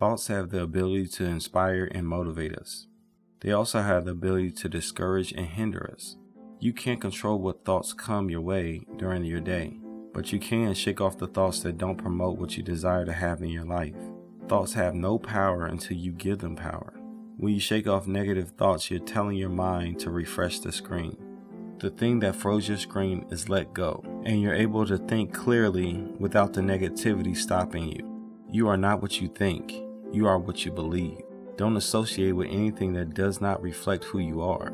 Thoughts have the ability to inspire and motivate us. They also have the ability to discourage and hinder us. You can't control what thoughts come your way during your day, but you can shake off the thoughts that don't promote what you desire to have in your life. Thoughts have no power until you give them power. When you shake off negative thoughts, you're telling your mind to refresh the screen. The thing that froze your screen is let go, and you're able to think clearly without the negativity stopping you. You are not what you think, you are what you believe. Don't associate with anything that does not reflect who you are.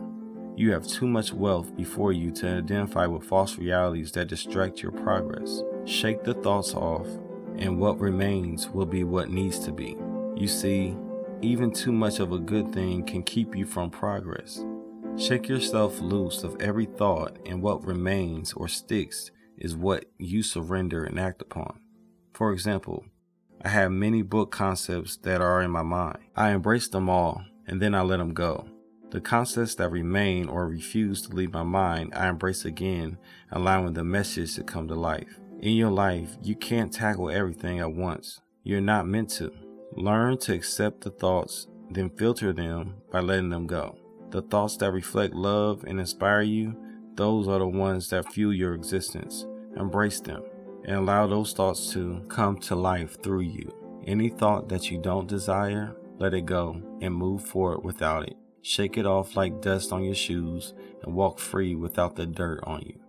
You have too much wealth before you to identify with false realities that distract your progress. Shake the thoughts off, and what remains will be what needs to be. You see, even too much of a good thing can keep you from progress. Shake yourself loose of every thought, and what remains or sticks is what you surrender and act upon. For example, I have many book concepts that are in my mind. I embrace them all and then I let them go. The concepts that remain or refuse to leave my mind, I embrace again, allowing the message to come to life. In your life, you can't tackle everything at once. You're not meant to. Learn to accept the thoughts, then filter them by letting them go. The thoughts that reflect love and inspire you, those are the ones that fuel your existence. Embrace them and allow those thoughts to come to life through you. Any thought that you don't desire, let it go and move forward without it. Shake it off like dust on your shoes and walk free without the dirt on you.